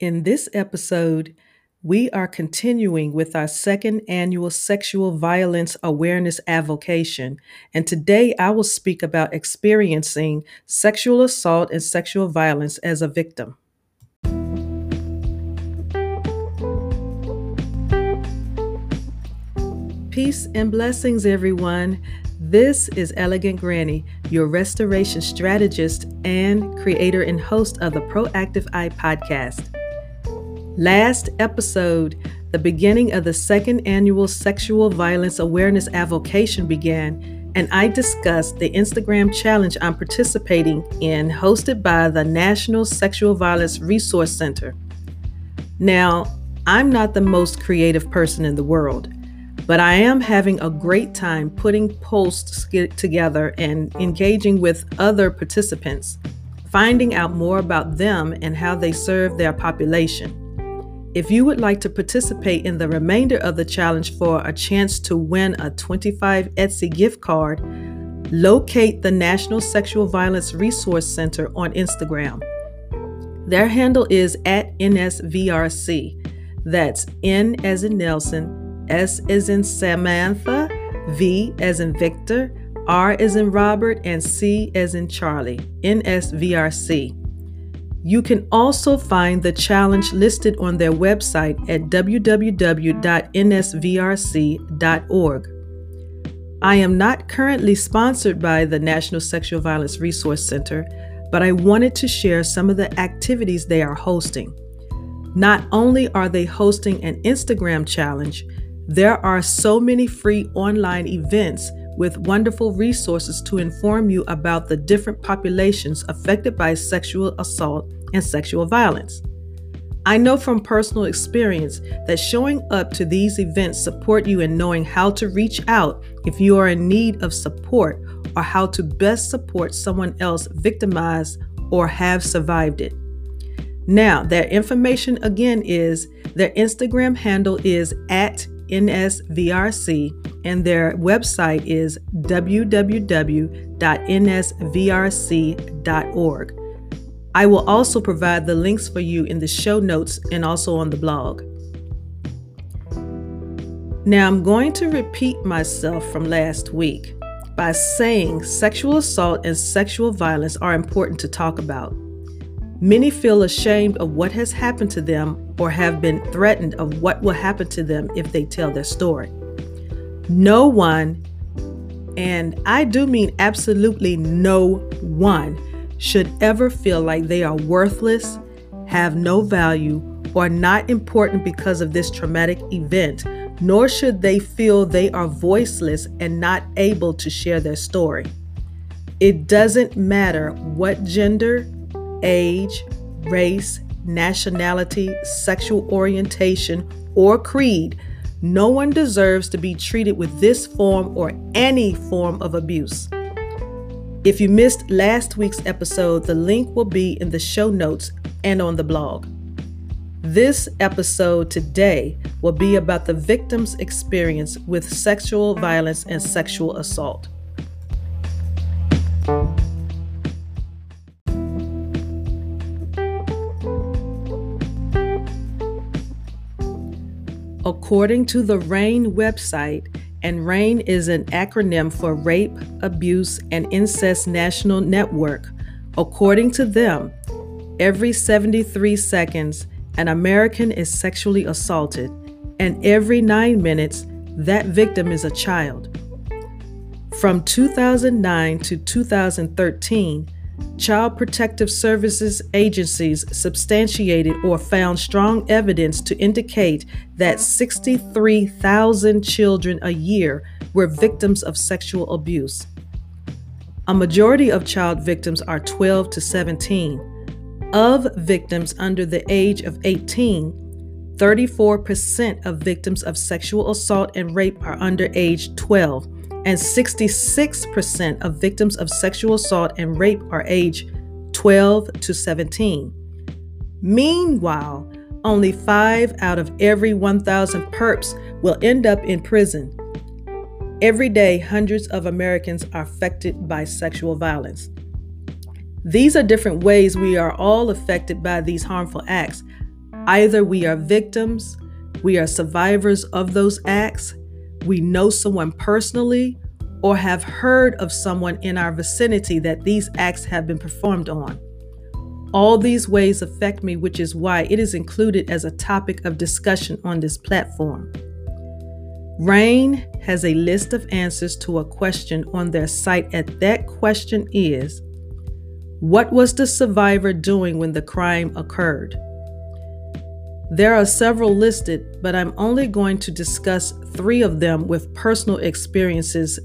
In this episode, we are continuing with our second annual Sexual Violence Awareness Avocation. And today I will speak about experiencing sexual assault and sexual violence as a victim. Peace and blessings, everyone. This is Elegant Granny, your restoration strategist and creator and host of the Proactive Eye podcast. Last episode, the beginning of the second annual Sexual Violence Awareness Avocation began, and I discussed the Instagram challenge I'm participating in, hosted by the National Sexual Violence Resource Center. Now, I'm not the most creative person in the world, but I am having a great time putting posts together and engaging with other participants, finding out more about them and how they serve their population. If you would like to participate in the remainder of the challenge for a chance to win a 25 Etsy gift card, locate the National Sexual Violence Resource Center on Instagram. Their handle is at NSVRC. That's N as in Nelson, S as in Samantha, V as in Victor, R as in Robert, and C as in Charlie. NSVRC. You can also find the challenge listed on their website at www.nsvrc.org. I am not currently sponsored by the National Sexual Violence Resource Center, but I wanted to share some of the activities they are hosting. Not only are they hosting an Instagram challenge, there are so many free online events with wonderful resources to inform you about the different populations affected by sexual assault and sexual violence. I know from personal experience that showing up to these events support you in knowing how to reach out if you are in need of support or how to best support someone else victimized or have survived it. Now, their information again is their Instagram handle is at NSVRC and their website is www.nsvrc.org. I will also provide the links for you in the show notes and also on the blog. Now, I'm going to repeat myself from last week by saying sexual assault and sexual violence are important to talk about. Many feel ashamed of what has happened to them or have been threatened of what will happen to them if they tell their story. No one, and I do mean absolutely no one, should ever feel like they are worthless, have no value, or not important because of this traumatic event, nor should they feel they are voiceless and not able to share their story. It doesn't matter what gender, age, race, nationality, sexual orientation, or creed, no one deserves to be treated with this form or any form of abuse. If you missed last week's episode, the link will be in the show notes and on the blog. This episode today will be about the victim's experience with sexual violence and sexual assault. According to the RAINN website, and RAINN is an acronym for Rape, Abuse, and Incest National Network. According to them, every 73 seconds, an American is sexually assaulted, and every nine minutes, that victim is a child. From 2009 to 2013, Child Protective Services agencies substantiated or found strong evidence to indicate that 63,000 children a year were victims of sexual abuse. A majority of child victims are 12 to 17. Of victims under the age of 18, 34% of victims of sexual assault and rape are under age 12 and 66% of victims of sexual assault and rape are age 12 to 17. Meanwhile, only 5 out of every 1,000 perps will end up in prison. Every day, hundreds of Americans are affected by sexual violence. These are different ways we are all affected by these harmful acts, Either we are victims, we are survivors of those acts, we know someone personally, or have heard of someone in our vicinity that these acts have been performed on. All these ways affect me, which is why it is included as a topic of discussion on this platform. RAINN has a list of answers to a question on their site, and that question is What was the survivor doing when the crime occurred? There are several listed, but I'm only going to discuss three of them with personal experiences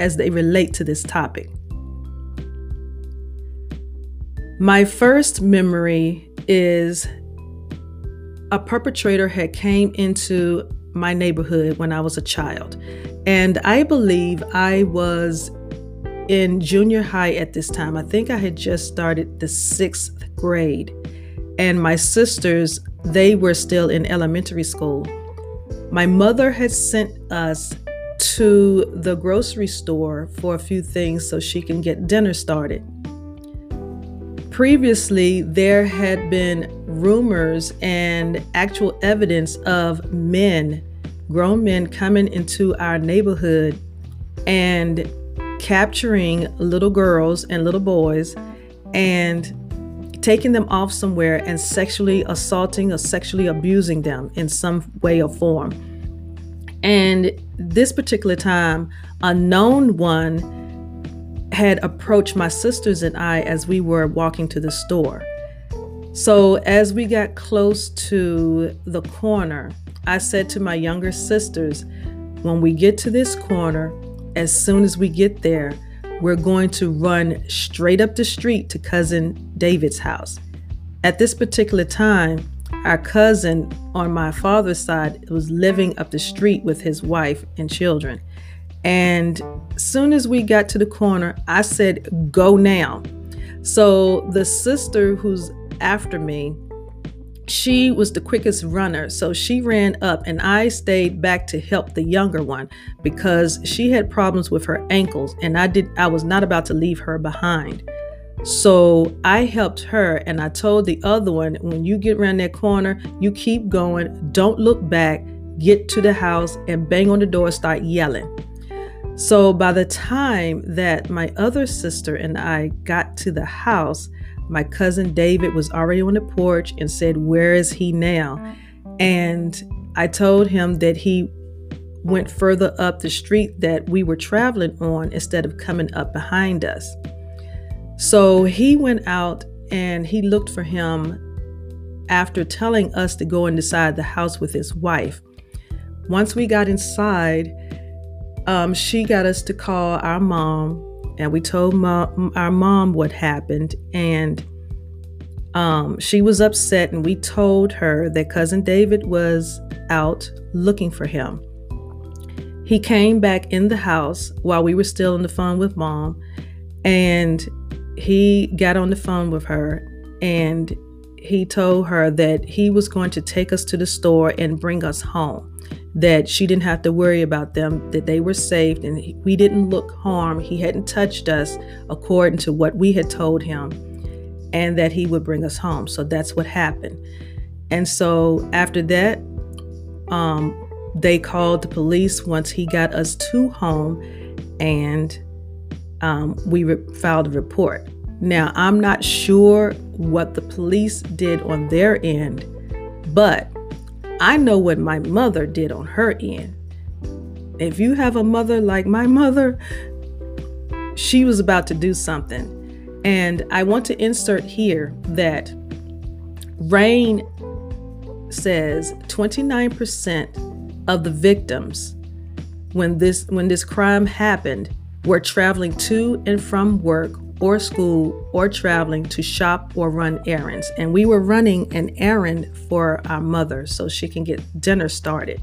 as they relate to this topic. My first memory is a perpetrator had came into my neighborhood when I was a child. And I believe I was in junior high at this time. I think I had just started the sixth grade. And my sisters, they were still in elementary school. My mother had sent us to the grocery store for a few things so she can get dinner started. Previously, there had been rumors and actual evidence of men, grown men, coming into our neighborhood and capturing little girls and little boys and taking them off somewhere and sexually assaulting or sexually abusing them in some way or form. And this particular time, a known one had approached my sisters and I as we were walking to the store. So, as we got close to the corner, I said to my younger sisters, when we get to this corner, as soon as we get there, we're going to run straight up the street to cousin David's house. At this particular time, our cousin on my father's side was living up the street with his wife and children. And soon as we got to the corner, I said, Go now. So the sister who's after me, she was the quickest runner. So she ran up, and I stayed back to help the younger one because she had problems with her ankles, and I did I was not about to leave her behind. So I helped her and I told the other one, when you get around that corner, you keep going, don't look back, get to the house and bang on the door, start yelling. So by the time that my other sister and I got to the house, my cousin David was already on the porch and said, Where is he now? And I told him that he went further up the street that we were traveling on instead of coming up behind us. So he went out and he looked for him after telling us to go inside the house with his wife. Once we got inside, um, she got us to call our mom, and we told mom, our mom what happened, and um, she was upset, and we told her that cousin David was out looking for him. He came back in the house while we were still on the phone with mom, and he got on the phone with her, and he told her that he was going to take us to the store and bring us home that she didn't have to worry about them, that they were saved, and we didn't look harm. He hadn't touched us according to what we had told him, and that he would bring us home. So that's what happened. And so after that, um, they called the police once he got us to home, and um, we re- filed a report. Now, I'm not sure what the police did on their end, but I know what my mother did on her end. If you have a mother like my mother, she was about to do something. And I want to insert here that RAINN says 29% of the victims when this when this crime happened were traveling to and from work or school or traveling to shop or run errands. And we were running an errand for our mother so she can get dinner started.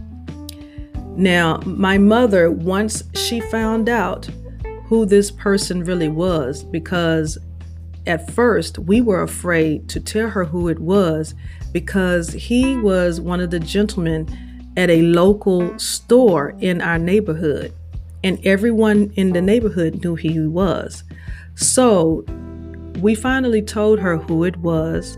Now, my mother, once she found out who this person really was, because at first we were afraid to tell her who it was because he was one of the gentlemen at a local store in our neighborhood. And everyone in the neighborhood knew who he was. So we finally told her who it was.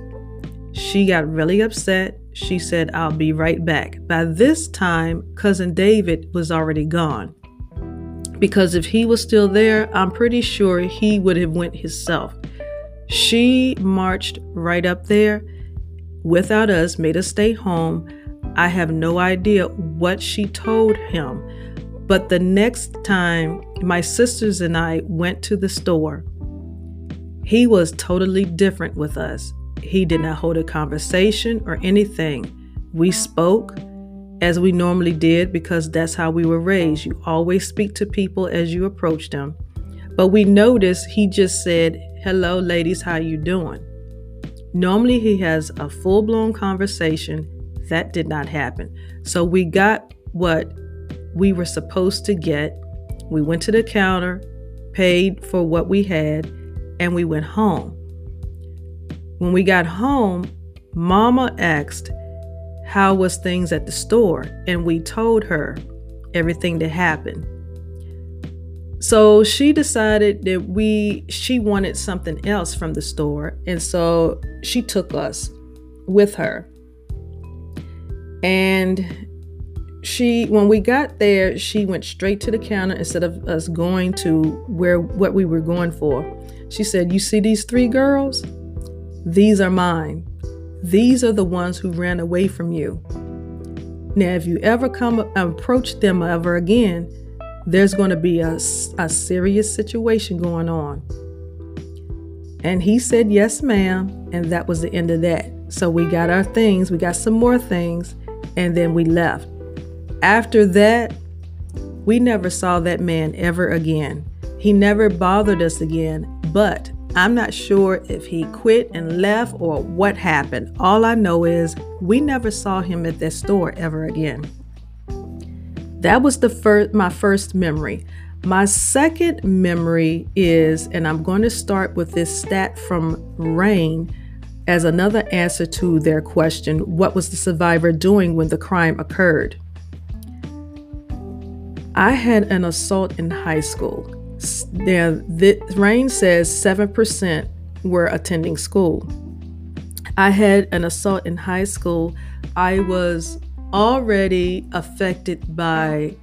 She got really upset she said, I'll be right back. By this time, cousin David was already gone. Because if he was still there, I'm pretty sure he would have went himself. She marched right up there without us, made us stay home. I have no idea what she told him. But the next time my sisters and I went to the store, he was totally different with us. He did not hold a conversation or anything. We spoke as we normally did because that's how we were raised. You always speak to people as you approach them. But we noticed he just said, "Hello ladies, how you doing?" Normally he has a full-blown conversation. That did not happen. So we got what we were supposed to get. We went to the counter, paid for what we had, and we went home. When we got home, Mama asked how was things at the store, and we told her everything that happened. So she decided that we she wanted something else from the store, and so she took us with her. And she when we got there, she went straight to the counter instead of us going to where what we were going for. She said, "You see these three girls? These are mine. These are the ones who ran away from you. Now, if you ever come approach them ever again, there's going to be a, a serious situation going on. And he said, Yes, ma'am. And that was the end of that. So we got our things, we got some more things, and then we left. After that, we never saw that man ever again. He never bothered us again, but I'm not sure if he quit and left or what happened. All I know is we never saw him at that store ever again. That was the first my first memory. My second memory is, and I'm going to start with this stat from RAINN as another answer to their question what was the survivor doing when the crime occurred? I had an assault in high school. Now, the, RAINN says 7% were attending school. I had an assault in high school. I was already affected by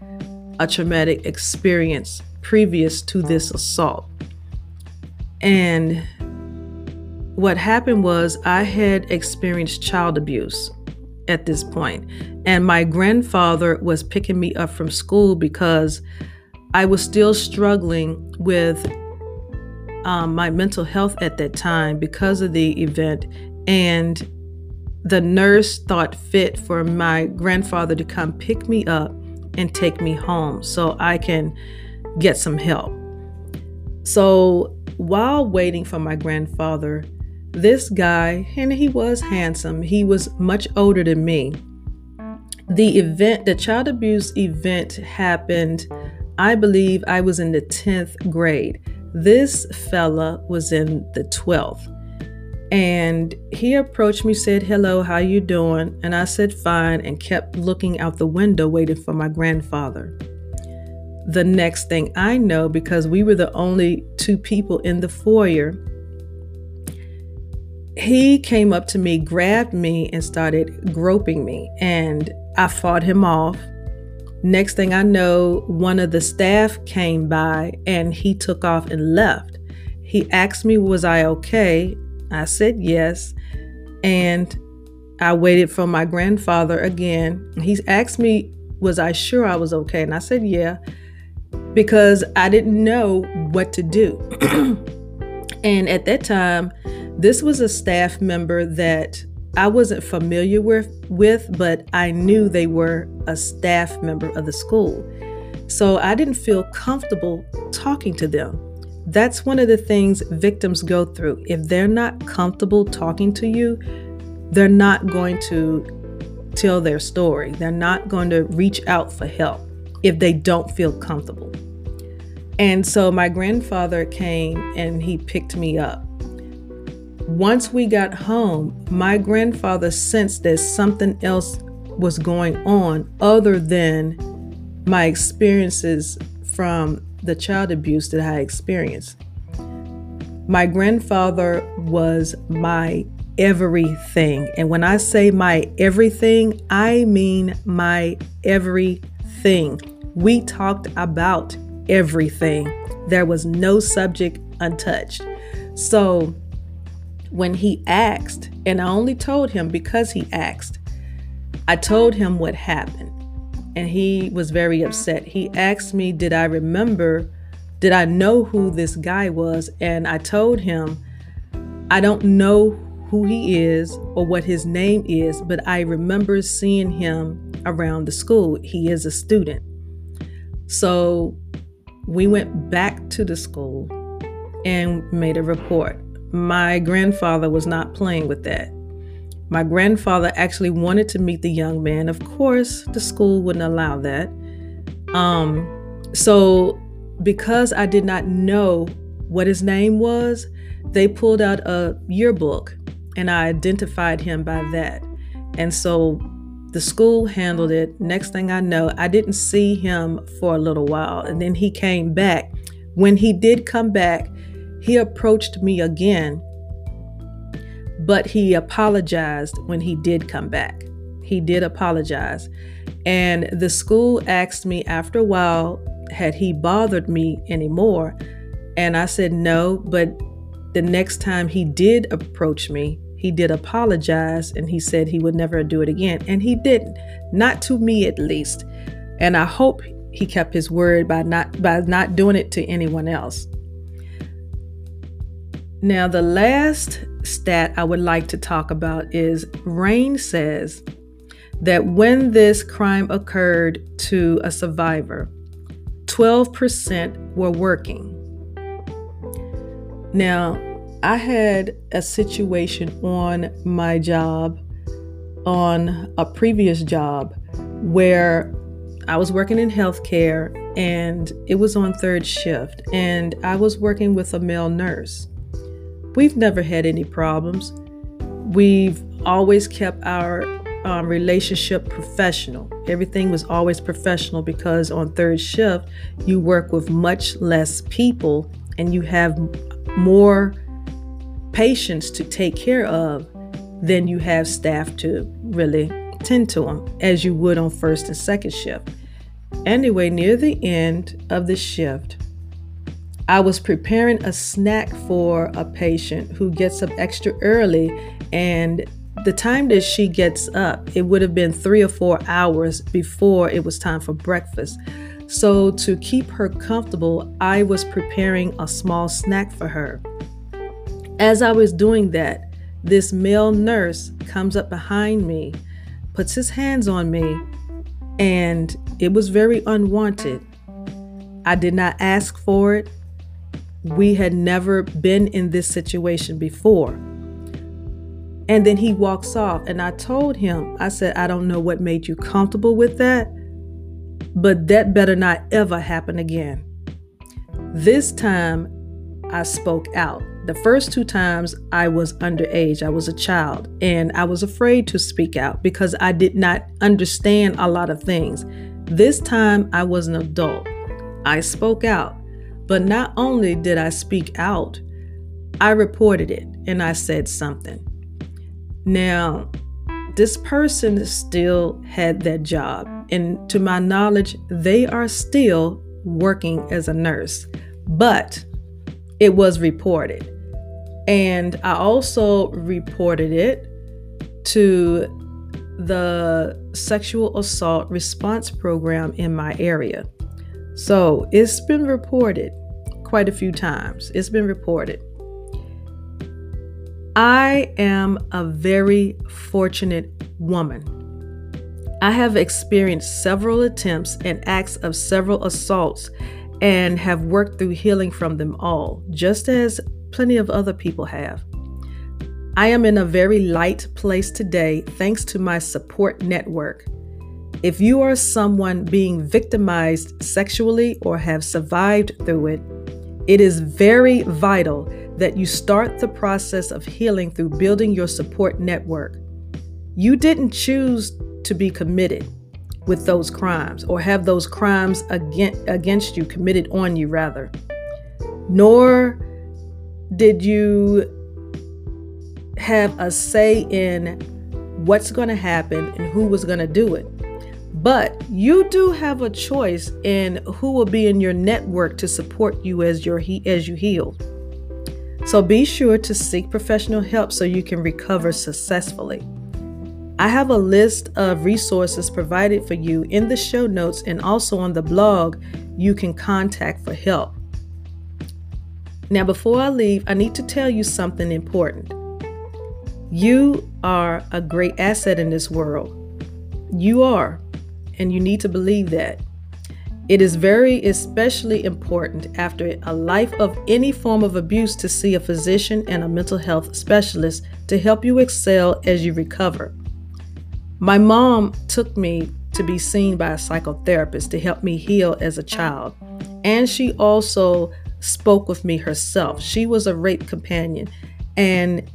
a traumatic experience previous to this assault. And what happened was I had experienced child abuse at this point, and my grandfather was picking me up from school because I was still struggling with um, my mental health at that time because of the event. And the nurse thought fit for my grandfather to come pick me up and take me home so I can get some help. So while waiting for my grandfather, this guy, and he was handsome, he was much older than me. The event, the child abuse event happened I believe I was in the 10th grade. This fella was in the 12th. And he approached me, said, Hello, how you doing? And I said, Fine, and kept looking out the window waiting for my grandfather. The next thing I know, because we were the only two people in the foyer, he came up to me, grabbed me, and started groping me. And I fought him off. Next thing I know, one of the staff came by and he took off and left. He asked me, Was I okay? I said yes. And I waited for my grandfather again. He asked me, Was I sure I was okay? And I said, Yeah, because I didn't know what to do. and at that time, this was a staff member that I wasn't familiar with, with, but I knew they were a staff member of the school. So I didn't feel comfortable talking to them. That's one of the things victims go through. If they're not comfortable talking to you, they're not going to tell their story. They're not going to reach out for help if they don't feel comfortable. And so my grandfather came and he picked me up. Once we got home, my grandfather sensed that something else was going on other than my experiences from the child abuse that I experienced. My grandfather was my everything. And when I say my everything, I mean my everything. We talked about everything. There was no subject untouched. So when he asked, and I only told him because he asked, I told him what happened. And he was very upset. He asked me, Did I remember? Did I know who this guy was? And I told him, I don't know who he is or what his name is, but I remember seeing him around the school. He is a student. So we went back to the school and made a report. My grandfather was not playing with that. My grandfather actually wanted to meet the young man. Of course, the school wouldn't allow that. Um, so, because I did not know what his name was, they pulled out a yearbook and I identified him by that. And so the school handled it. Next thing I know, I didn't see him for a little while. And then he came back. When he did come back, he approached me again, but he apologized when he did come back. He did apologize. And the school asked me after a while, had he bothered me anymore? And I said no, but the next time he did approach me, he did apologize and he said he would never do it again. And he didn't, not to me at least. And I hope he kept his word by not by not doing it to anyone else. Now, the last stat I would like to talk about is RAINN says that when this crime occurred to a survivor, 12% were working. Now, I had a situation on my job, on a previous job, where I was working in healthcare and it was on third shift, and I was working with a male nurse. We've never had any problems. We've always kept our um, relationship professional. Everything was always professional because on third shift, you work with much less people and you have more patients to take care of than you have staff to really tend to them as you would on first and second shift. Anyway, near the end of the shift, I was preparing a snack for a patient who gets up extra early, and the time that she gets up, it would have been three or four hours before it was time for breakfast. So, to keep her comfortable, I was preparing a small snack for her. As I was doing that, this male nurse comes up behind me, puts his hands on me, and it was very unwanted. I did not ask for it. We had never been in this situation before. And then he walks off, and I told him, I said, I don't know what made you comfortable with that, but that better not ever happen again. This time, I spoke out. The first two times I was underage, I was a child, and I was afraid to speak out because I did not understand a lot of things. This time I was an adult. I spoke out, but not only did I speak out, I reported it and I said something. Now, this person still had that job, and to my knowledge, they are still working as a nurse. But it was reported. And I also reported it to the sexual assault response program in my area. So it's been reported quite a few times. It's been reported. I am a very fortunate woman. I have experienced several attempts and acts of several assaults and have worked through healing from them all, just as plenty of other people have. I am in a very light place today thanks to my support network. If you are someone being victimized sexually or have survived through it, it is very vital that you start the process of healing through building your support network. You didn't choose to be committed with those crimes or have those crimes against, against you committed on you, rather. Nor did you have a say in what's going to happen and who was going to do it. But you do have a choice in who will be in your network to support you as your as you heal. So be sure to seek professional help so you can recover successfully. I have a list of resources provided for you in the show notes and also on the blog you can contact for help. Now, before I leave, I need to tell you something important. You are a great asset in this world. You are, and you need to believe that. It is very especially important after a life of any form of abuse to see a physician and a mental health specialist to help you excel as you recover. My mom took me to be seen by a psychotherapist to help me heal as a child, and she also spoke with me herself. She was a rape companion and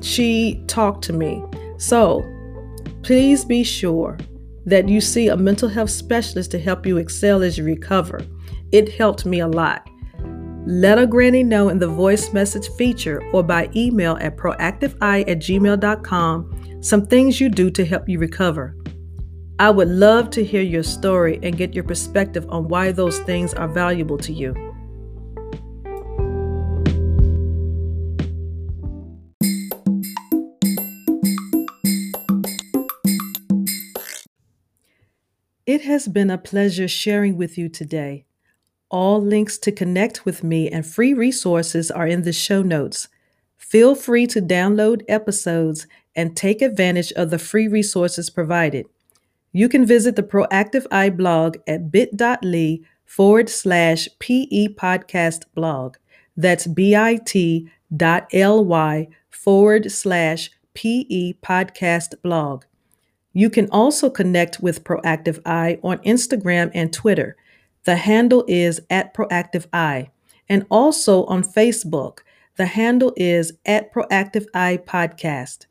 she talked to me. So please be sure that you see a mental health specialist to help you excel as you recover. It helped me a lot. Let a granny know in the voice message feature or by email at proactiveeye at gmail.com some things you do to help you recover. I would love to hear your story and get your perspective on why those things are valuable to you. It has been a pleasure sharing with you today. All links to connect with me and free resources are in the show notes. Feel free to download episodes and take advantage of the free resources provided. You can visit the Proactive Eye blog at bit.ly forward slash PE podcast blog. That's bit.ly forward slash PE podcast blog. You can also connect with Proactive Eye on Instagram and Twitter. The handle is at Proactive Eye. And also on Facebook, the handle is at Proactive Eye Podcast.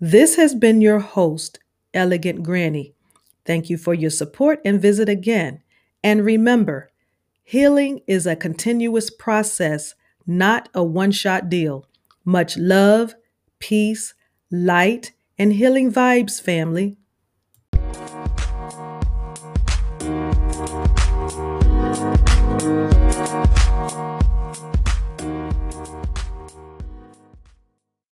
This has been your host, Elegant Granny. Thank you for your support and visit again. And remember, healing is a continuous process, not a one shot deal. Much love, peace, light, and Healing Vibes family.